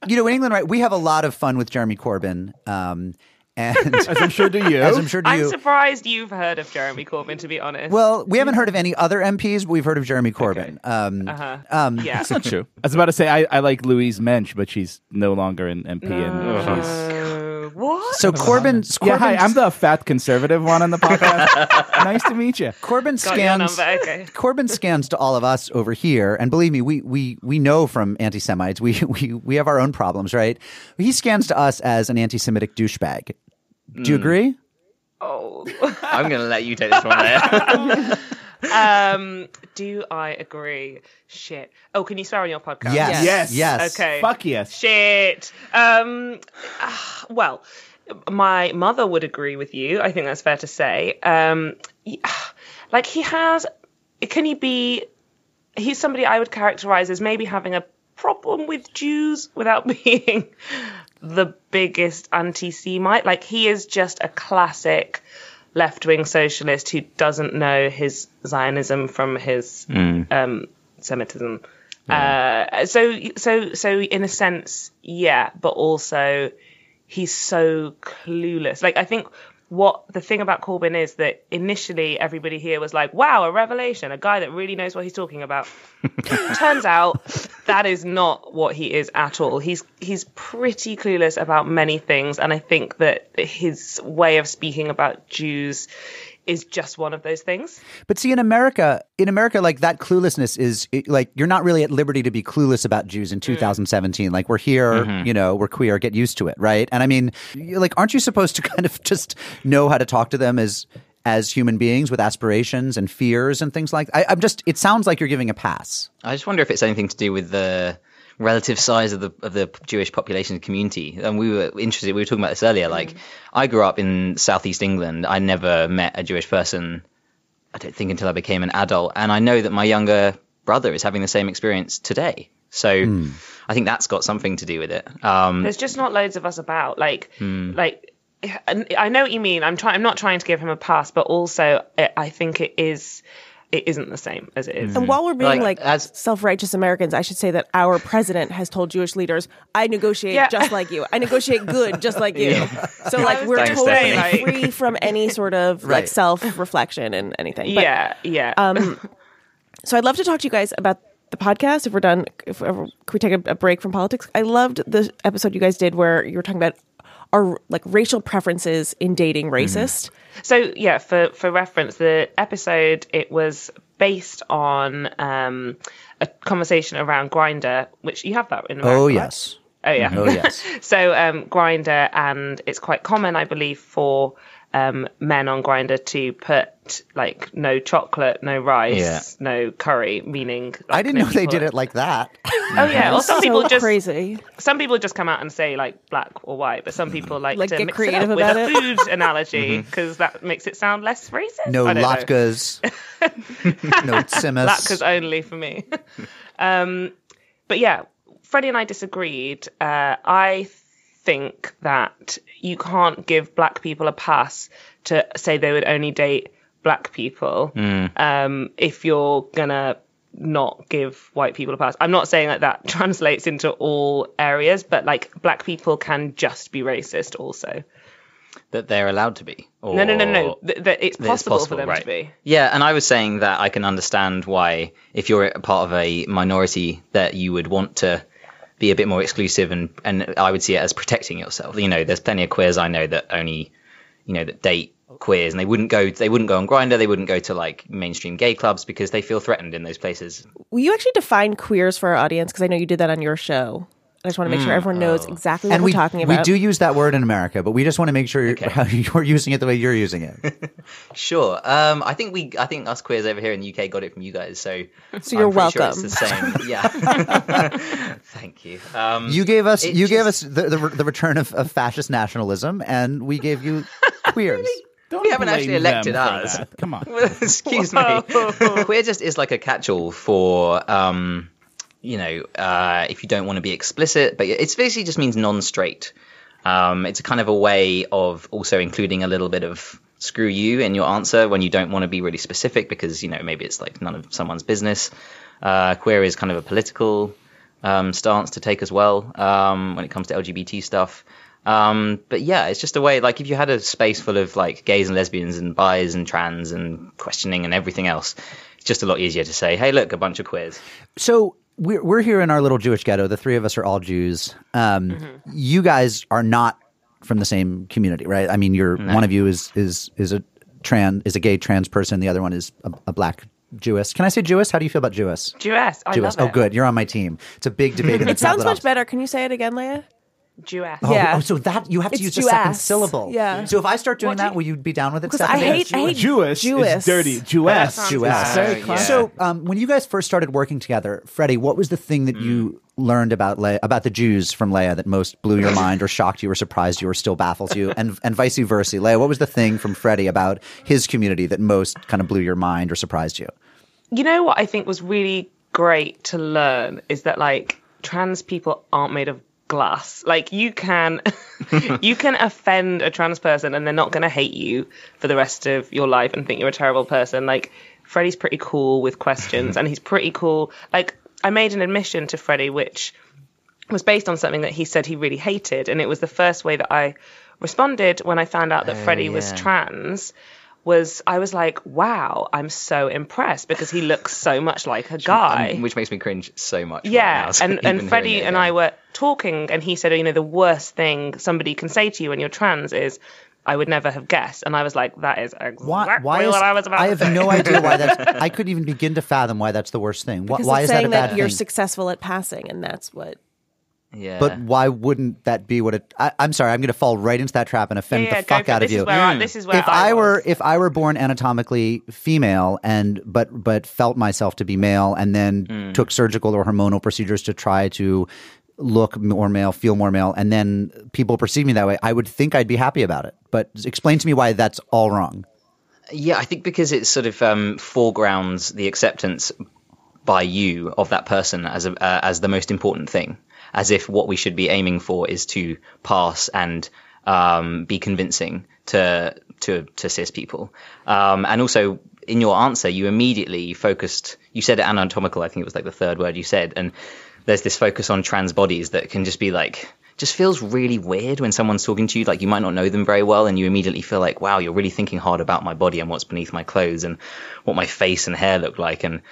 you know, in England, right, we have a lot of fun with Jeremy Corbyn. Um, and as I'm sure do you. as I'm sure do I'm you. surprised you've heard of Jeremy Corbyn, to be honest. Well, we haven't heard of any other MPs, but we've heard of Jeremy Corbyn. Um, uh-huh. um, yeah. That's not true. I was about to say I, I like Louise Mensch, but she's no longer an MP, and she's. What? So Corbyn, Yeah, hi. I'm the fat conservative one on the podcast. nice to meet you. Corbyn Got scans. number. Okay. Corbyn scans to all of us over here, and believe me, we we we know from anti-Semites, we we we have our own problems, right? He scans to us as an anti-Semitic douchebag. Do you hmm. agree? Oh. I'm going to let you take this one there. Um, do I agree? Shit. Oh, can you swear on your podcast? Yes. Yes. Yes. Okay. Fuck yes. Shit. Um, ah, well, my mother would agree with you. I think that's fair to say. Um, y- like he has, can he be? He's somebody I would characterize as maybe having a problem with Jews without being the biggest anti-Semite. Like he is just a classic left-wing socialist who doesn't know his Zionism from his um, Semitism. Uh, so, so, so in a sense, yeah, but also he's so clueless. Like I think what the thing about Corbyn is that initially everybody here was like, "Wow, a revelation! A guy that really knows what he's talking about." Turns out that is not what he is at all. He's he's pretty clueless about many things, and I think that his way of speaking about Jews is just one of those things. But see, in America, in America, like that cluelessness is it- like you're not really at liberty to be clueless about Jews in mm. 2017. Like we're here, mm-hmm. you know, we're queer, get used to it, right? And I mean, like, aren't you supposed to kind of just know how to talk to them as as human beings with aspirations and fears and things like? I, I'm just. It sounds like you're giving a pass. I just wonder if it's anything to do with the relative size of the of the Jewish population community. And we were interested. We were talking about this earlier. Like, I grew up in southeast England. I never met a Jewish person. I don't think until I became an adult, and I know that my younger brother is having the same experience today. So, I think that's got something to do with it. Um, There's just not loads of us about. Like, like, I know what you mean. I'm trying. I'm not trying to give him a pass, but also I I think it is. It isn't the same as it is. And while we're being Like, like, as- self-righteous Americans, I should say that our president has told Jewish leaders, "I negotiate Yeah. just like you. I negotiate good, just like you." So like we're Thanks, totally Stephanie. free from any sort of Right. like self-reflection and anything. But, yeah, yeah. Um, so I'd love to talk to you guys about the podcast. If we're done, if ever, can we take a, a break from politics? I loved the episode you guys did where you were talking about our like racial preferences in dating racist. So yeah, for for reference, the episode it was based on um, a conversation around Grindr, which you have that in. America, Oh right? yes. Oh yeah. Oh yes. so um, Grindr, and it's quite common, I believe, for um, men on Grindr to put like no chocolate, no rice, Yeah. no curry, meaning like, I didn't no know they did it like that. Oh yeah, or some so people just crazy. some people just come out and say like black or white, but some people like, Like, to get mix creative it up with a food analogy because that makes it sound less racist. No I don't know. latkes. no tzimis. Latkes only for me. um, but yeah, Freddie and I disagreed. Uh, I think that you can't give black people a pass to say they would only date black people um, if you're gonna not give white people a pass. I'm not saying that that translates into all areas, but like black people can just be racist also. that they're allowed to be. Or, No, no, no, no. That it's that possible, it's for them right. to be. Yeah, and I was saying that I can understand why, if you're a part of a minority, that you would want to be a bit more exclusive, and and I would see it as protecting yourself. You know, there's plenty of queers I know that only, you know, that date queers and they wouldn't go they wouldn't go on Grindr they wouldn't go to like mainstream gay clubs because they feel threatened in those places Will you actually define queers for our audience? Because I know you did that on your show. I just want to make sure everyone knows exactly what and we're we, talking about. we do use that word in America, but we just want to make sure you're, how you're using it the way you're using it. sure um i think we i think us queers over here in the uk got it from you guys so So you're I'm pretty sure welcome. it's the same yeah thank you um You gave us It you gave just- us the, the, the return of, of fascist nationalism, and we gave you queers. Don't We haven't blame actually elected them for us. that. Come on. Excuse me. Queer just is like a catch-all for, um, you know, uh, if you don't want to be explicit, but it's basically just means non-straight. Um, it's a kind of a way of also including a little bit of screw you in your answer when you don't want to be really specific because you know maybe it's like none of someone's business. Uh, queer is kind of a political um, stance to take as well um, when it comes to LGBT stuff. Um, but yeah, it's just a way. Like if you had a space full of like gays and lesbians and bis and trans and questioning and everything else, it's just a lot easier to say, "Hey, look, a bunch of queers." So we're we're here in our little Jewish ghetto. The three of us are all Jews. Um, You guys are not from the same community, right? I mean, you're one of you is is is a trans is a gay trans person. The other one is a, a black Jewess. Can I say Jewess? How do you feel about Jewess? Jewess. I Jewess. love Oh, good. You're on my team. It's a big debate. in the it sounds much office. better. Can you say it again, Leia? Jewess. Oh, Yeah. oh, so that you have to It's use the second syllable. Yeah. So if I start doing What do that, you- will you be down with it? Because I Stephanie? hate, I hate Jewish, Jewess. is dirty. Jewess. sounds Jewess. Very close. So, um, when you guys first started working together, Freddie, what was the thing that you learned about Le- about the Jews from Leia that most blew your mind, or shocked you, or surprised you, or still baffles you, and and vice versa? Leia, what was the thing from Freddie about his community that most kind of blew your mind or surprised you? you know what I think was really great to learn is that like trans people aren't made of glass. Like you can you can offend a trans person and they're not going to hate you for the rest of your life and think you're a terrible person. Like Freddie's pretty cool with questions and he's pretty cool. Like I made an admission to Freddie which was based on something that he said he really hated and it was the first way that I responded when I found out that oh, Freddie was trans was I was like, wow, I'm so impressed because he looks so much like a guy. Um, which makes me cringe so much. right yeah, now, so and and Freddie and. I were talking, and he said, oh, you know, the worst thing somebody can say to you when you're trans is, "I would never have guessed," and I was like, that is exactly Why? Why is, what I was about. I to have say. no idea why that's. I couldn't even begin to fathom why that's the worst thing. Why, Because why it's is that a saying bad that you're successful at passing, and that's what. Yeah. But why wouldn't that be what it? I, I'm sorry, I'm going to fall right into that trap and offend Yeah, yeah, the fuck for out of This you. Is where I, this is where if I, was. were if I were born anatomically female and but but felt myself to be male and then Hmm. took surgical or hormonal procedures to try to look more male, feel more male, and then people perceive me that way, I would think I'd be happy about it. But explain to me why that's all wrong. Yeah, I think because it sort of um, foregrounds the acceptance by you of that person as a, uh, as the most important thing, as if what we should be aiming for is to pass and um, be convincing to to to cis people, um, and also in your answer you immediately focused. You said anatomical. I think it was like the third word you said, and there's this focus on trans bodies that can just be like just feels really weird when someone's talking to you like you might not know them very well and you immediately feel like wow you're really thinking hard about my body and what's beneath my clothes and what my face and hair look like and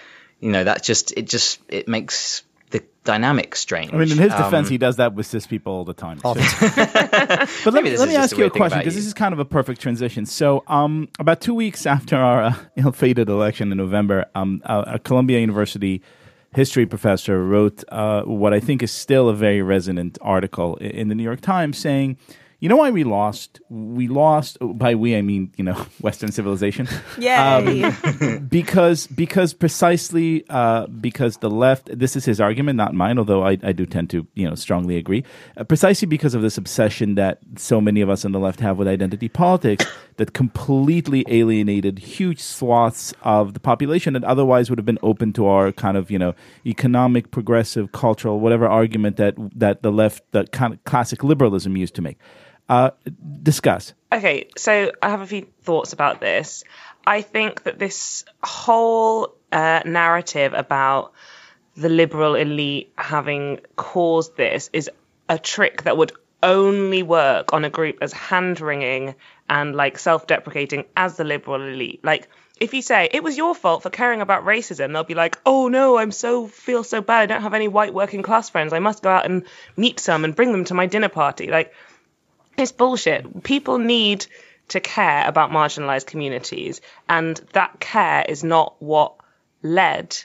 you know that just it just it makes the dynamic strange I mean, in his defense, Um, he does that with cis people all the time. All So- the But let me, let me ask you a question because this is kind of a perfect transition. So, um, about two weeks after our uh, ill-fated election in November, um, a, a Columbia University history professor wrote uh, what I think is still a very resonant article i- in the New York Times saying. You know why we lost? We lost by we I mean you know Western civilization Yay! because because precisely uh, because the left this is his argument not mine although I, I do tend to you know strongly agree uh, precisely because of this obsession that so many of us on the left have with identity politics that completely alienated huge swaths of the population that otherwise would have been open to our kind of you know economic progressive cultural whatever argument that that the left that kind of classic liberalism used to make uh, discuss Okay, so I have a few thoughts about this. I think that this whole uh, narrative about the liberal elite having caused this is a trick that would only work on a group as hand wringing and like self deprecating as the liberal elite. Like, if you say it was your fault for caring about racism, they'll be like, "Oh no, I'm so feel so bad. I don't have any white working class friends. I must go out and meet some and bring them to my dinner party." Like, it's bullshit. People need to care about marginalized communities. And that care is not what led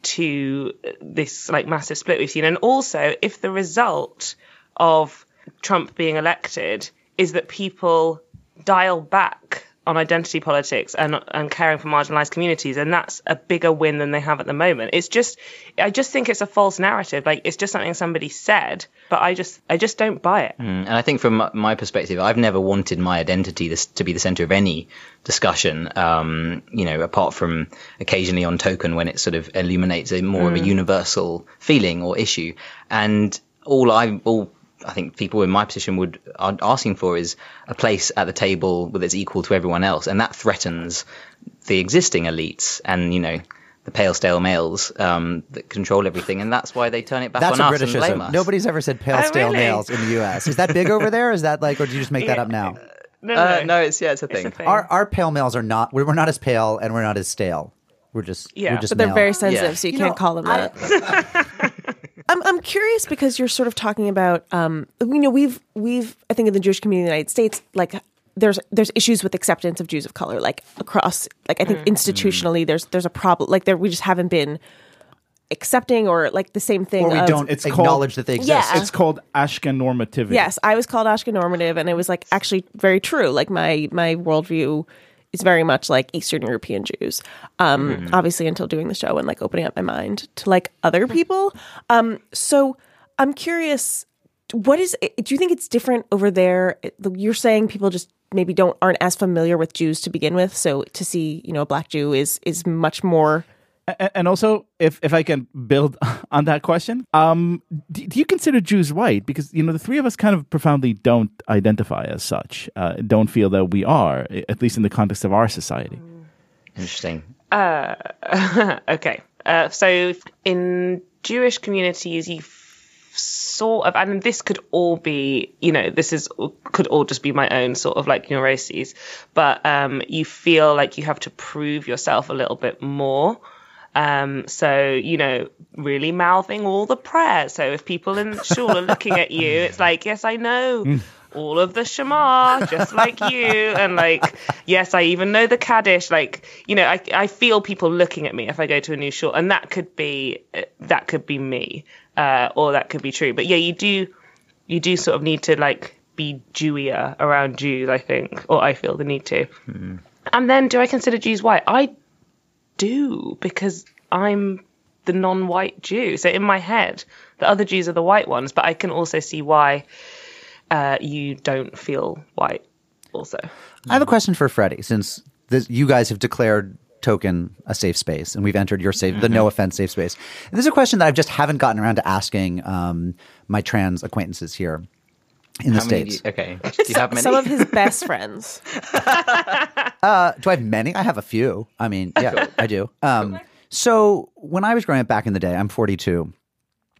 to this like massive split we've seen. And also, if the result of Trump being elected is that people dial back on identity politics and and caring for marginalized communities and that's a bigger win than they have at the moment it's just i just think it's a false narrative like it's just something somebody said but i just i just don't buy it Mm, And I think from my- perspective, I've never wanted my identity this, to be the center of any discussion. Um, you know, apart from occasionally on Token when it sort of illuminates a more of a universal feeling or issue. And all I, all I think people in my position would are asking for is a place at the table that's equal to everyone else, and that threatens the existing elites and you know. The pale, stale males um, that control everything, and that's why they turn it back That's on a us and blame Britishism. us. Nobody's ever said pale Oh, stale really? males in the U.S. Is that big over there? Is that like, or do you just make that up now? no Uh, no, it's yeah, it's a It's thing. a thing. Our our pale males are not. We're, we're not as pale and we're not as stale. We're just. Yeah. We're just But they're male. very sensitive, Yeah. so you, You can't know, call them that. I'm I'm curious because you're sort of talking about um you know we've we've I think in the Jewish community in the United States like there's there's issues with acceptance of Jews of color like across like I think institutionally there's there's a problem like there we just haven't been accepting or like the same thing Or we of- don't It's acknowledge called- that they exist. Yeah. It's called Ashkenormativity. Yes, I was called Ashkenormative, and it was like actually very true. Like my my worldview is very much like Eastern European Jews. Um, Obviously, until doing the show and like opening up my mind to like other people. Um, so I'm curious, what is? Do you think it's different over there? You're saying people just maybe don't aren't as familiar with Jews to begin with, so to see you know a black Jew is is much more. A- And also, if if I can build on that question, um, do, do you consider Jews white? Because you know the three of us kind of profoundly don't identify as such. Uh, don't feel that we are, at least in the context of our society. Interesting. okay. Uh, so in Jewish communities, you sort of, and this could all be, you know, this is could all just be my own sort of like neuroses, but um, you feel like you have to prove yourself a little bit more. Um, so you know, really mouthing all the prayers. So if people in shul are looking at you, it's like, yes, I know all of the Shema, just like you, and like, yes, I even know the Kaddish. Like, you know, I I feel people looking at me if I go to a new shul, and that could be that could be me, uh, or that could be true. But yeah, you do you do sort of need to like be Jewier around Jews, I think, or I feel the need to. And then, do I consider Jews white? I do because I'm the non-white Jew. So in my head, the other Jews are the white ones, but I can also see why uh, you don't feel white. Also, I have a question for Freddie, since this, you guys have declared Token a safe space, and we've entered your safe, the no offense safe space. This is a question that I just haven't gotten around to asking um, my trans acquaintances here in the How many do states. you- okay. Do you have many? Some of his best friends. Uh, do I have many? I have a few. I mean, yeah, I do. Um, so when I was growing up back in the day, I'm 42.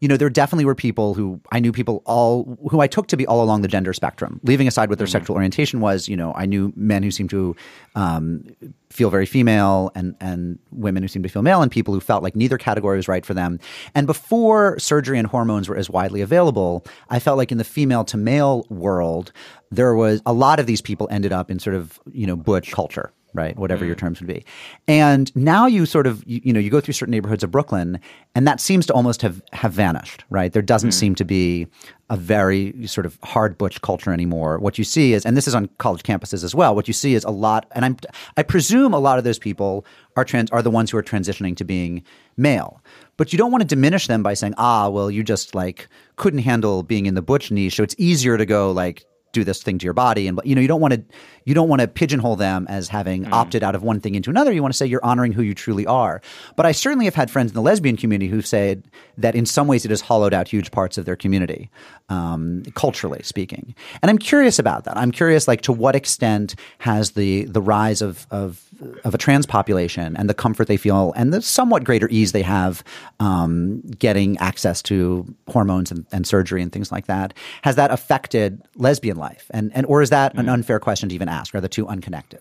You know, there definitely were people who I knew people all who I took to be all along the gender spectrum. Leaving aside what their sexual orientation was, you know, I knew men who seemed to um, feel very female and and women who seemed to feel male and people who felt like neither category was right for them. And before surgery and hormones were as widely available, I felt like in the female to male world, there was a lot of these people ended up in sort of, you know, butch culture right? Whatever your terms would be. And now you sort of, you, you know, you go through certain neighborhoods of Brooklyn and that seems to almost have, have vanished, right? There doesn't seem to be a very sort of hard butch culture anymore. What you see is, and this is on college campuses as well, what you see is a lot, and I'm, I presume a lot of those people are trans, are the ones who are transitioning to being male. But you don't want to diminish them by saying, ah, well, you just like couldn't handle being in the butch niche. So it's easier to go like, do this thing to your body and you know you don't want to you don't want to pigeonhole them as having opted out of one thing into another. You want to say you're honoring who you truly are. But i certainly have had friends in the lesbian community who've said that in some ways it has hollowed out huge parts of their community um, culturally speaking. And i'm curious about that. I'm curious like to what extent has the the rise of of of a trans population and the comfort they feel and the somewhat greater ease they have um, getting access to hormones and, and surgery and things like that has that affected lesbian life and and or is that an unfair question to even ask are the two unconnected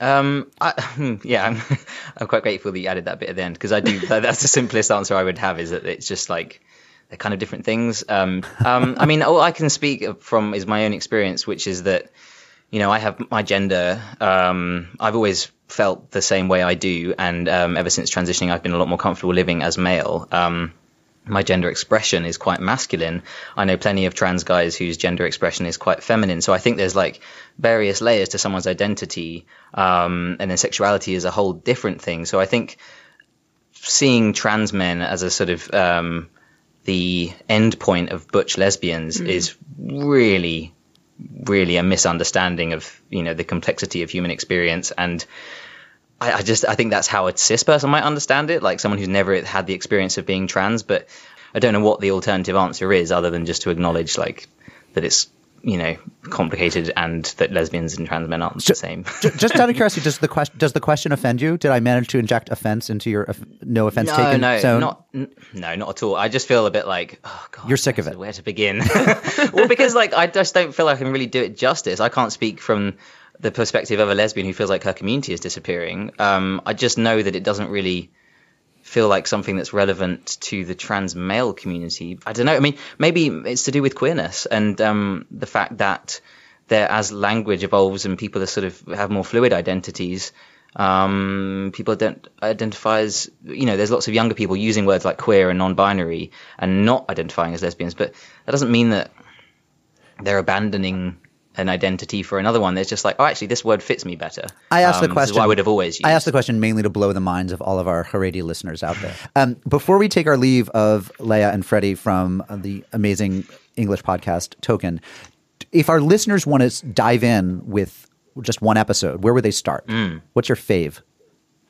Um, I, yeah, I'm, I'm quite grateful that you added that bit at the end because I do. That's the simplest answer I would have is that it's just like they're kind of different things. Um, um, I mean, all I can speak from is my own experience, which is that you know, I have my gender. Um, I've always felt the same way I do, and um, ever since transitioning, I've been a lot more comfortable living as male. Um, my gender expression is quite masculine. I know plenty of trans guys whose gender expression is quite feminine. So I think there's like various layers to someone's identity, um, and then sexuality is a whole different thing. So I think seeing trans men as a sort of um, the end point of butch lesbians is really, really a misunderstanding of you know the complexity of human experience and. I, I just I think that's how a cis person might understand it, like someone who's never had the experience of being trans. But I don't know what the alternative answer is, other than just to acknowledge like that it's you know complicated and that lesbians and trans men aren't the same. Just out of curiosity, does the question does the question offend you? Did I manage to inject offense into your no offense no, taken no, zone? not n- no, not at all. I just feel a bit like oh god, You're sick of it. Where to begin? well, because like I just don't feel like I can really do it justice. I can't speak from the perspective of a lesbian who feels like her community is disappearing. Um, I just know that it doesn't really feel like something that's relevant to the trans male community. I don't know. I mean, maybe it's to do with queerness and um, the fact that there, as language evolves and people are sort of have more fluid identities, um, people don't identify as you know. There's lots of younger people using words like queer and non-binary and not identifying as lesbians, but that doesn't mean that they're abandoning an identity for another one. There's just like, oh, actually, this word fits me better. I asked Um, the this is question. what I would have always used. I asked the question mainly to blow the minds of all of our Haredi listeners out there. Um, before we take our leave of Leia and Freddie from the amazing English podcast Token, if our listeners want to dive in with just one episode, where would they start? Mm. What's your fave?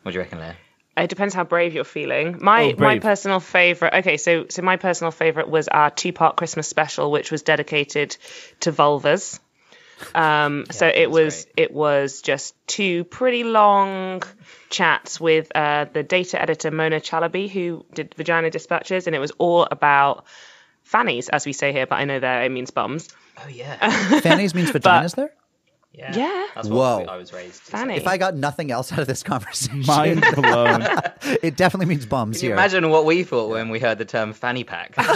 What do you reckon, Leah? It depends how brave you're feeling. My Oh, my personal favorite. Okay, so so my personal favorite was our two part Christmas special, which was dedicated to vulvas. Um, so it was great. it was just two pretty long chats with uh, the data editor Mona Chalabi, who did Vagina Dispatches, and it was all about fannies, as we say here, but I know there it means bums. Oh yeah, Fannies means vaginas there? Yeah. Yeah. That's Whoa. I was raised. Fanny. If I got nothing else out of this conversation, Mind blown. it definitely means bums Can you here. imagine what we thought when we heard the term fanny pack? I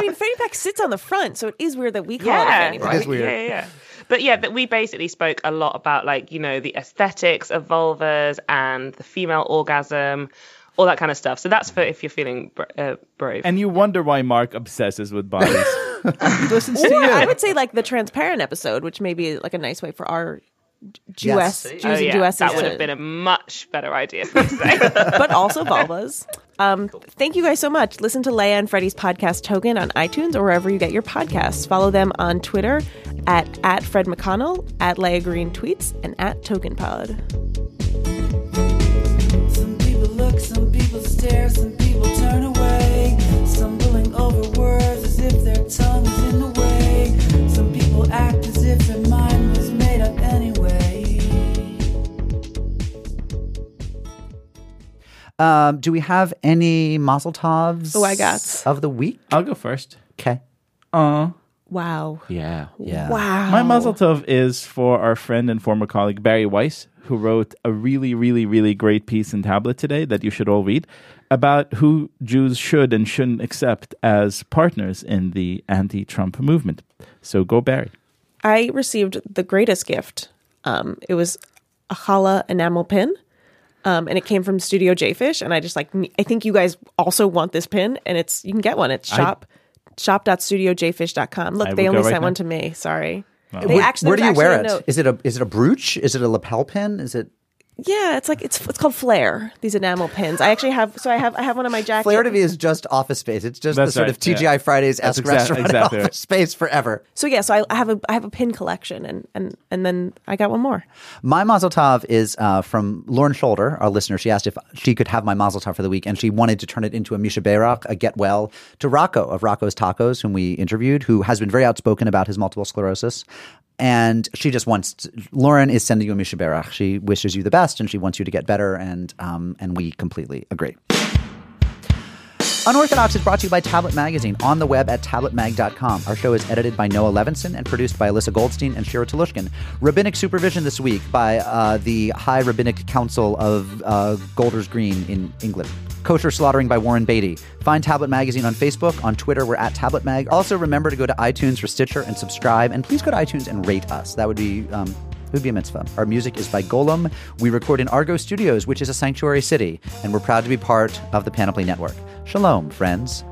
mean, fanny pack sits on the front, so it is weird that we call it a fanny pack. It is weird. Yeah, yeah, yeah. But yeah, but we basically spoke a lot about like you know the aesthetics of vulvas and the female orgasm, all that kind of stuff. So that's for if you're feeling bra- uh, brave. And you wonder why Mark obsesses with bodies. he listens to Or you. I would say like the transparent episode, which may be like a nice way for our Jewess, Yes. Jews oh, and Jewesses that would to- have been a much better idea for me to say. but also vulvas. Um, thank you guys so much. Listen to Leia and Freddie's podcast Token on iTunes or wherever you get your podcasts. Follow them on Twitter at, at Fred McConnell, at Leia Green Tweets, and at Token Pod. Stare, some people turn away, stumbling over words as if their tongue is in the way. Some people act as if their mind was made up anyway. Um, do we have any Mazel Tovs Oh, I got. of the week? I'll go first. Okay. Uh, Wow. yeah. Yeah. Wow. My mazel tov is for our friend and former colleague Bari Weiss, who wrote a really, really, really great piece in Tablet today that you should all read about who Jews should and shouldn't accept as partners in the anti-Trump movement. So go Bari. I received the greatest gift. Um, it was a challah enamel pin. Um, and it came from Studio Jfish, and I just like. I think you guys also want this pin, and it's you can get one. It's shop shop.studiojfish.com. Look, they only right sent now. one to me. Sorry. They Where, actually- where do you wear actually it? a note. Is it a is it a brooch? Is it a lapel pin? Is it Yeah, it's like it's it's called Flare. These enamel pins. I actually have. So I have I have one on my jacket. Flair to me is just office space. It's just the sort right, of TGI yeah. Fridays esque exact- restaurant exactly office right. space forever. So yeah, so I, I have a I have a pin collection, and and and then I got one more. My Mazel Tov is uh, from Lauren Shoulder, our listener. She asked if she could have my Mazel Tov for the week, and she wanted to turn it into a Mi Sheberach, a get well, to Rocco of Rocco's Tacos, whom we interviewed, who has been very outspoken about his multiple sclerosis. And she just wants to, Lauren is sending you a Mi Sheberach. She wishes you the best, and she wants you to get better, and um, and we completely agree. Unorthodox is brought to you by Tablet Magazine on the web at tabletmag.com. Our show is edited by Noah Levinson and produced by Alyssa Goldstein and Shira Telushkin. Rabbinic supervision this week by uh, the High Rabbinic Council of uh, Golders Green in England. Kosher Slaughtering by Warren Beatty. Find Tablet Magazine on Facebook. On Twitter, we're at Tablet Mag. Also, remember to go to iTunes for Stitcher and subscribe. And please go to iTunes and rate us. That would be. Um, it would be a mitzvah. Our music is by Golem. We record in Argot Studios, which is a sanctuary city, and we're proud to be part of the Panoply Network. Shalom, friends.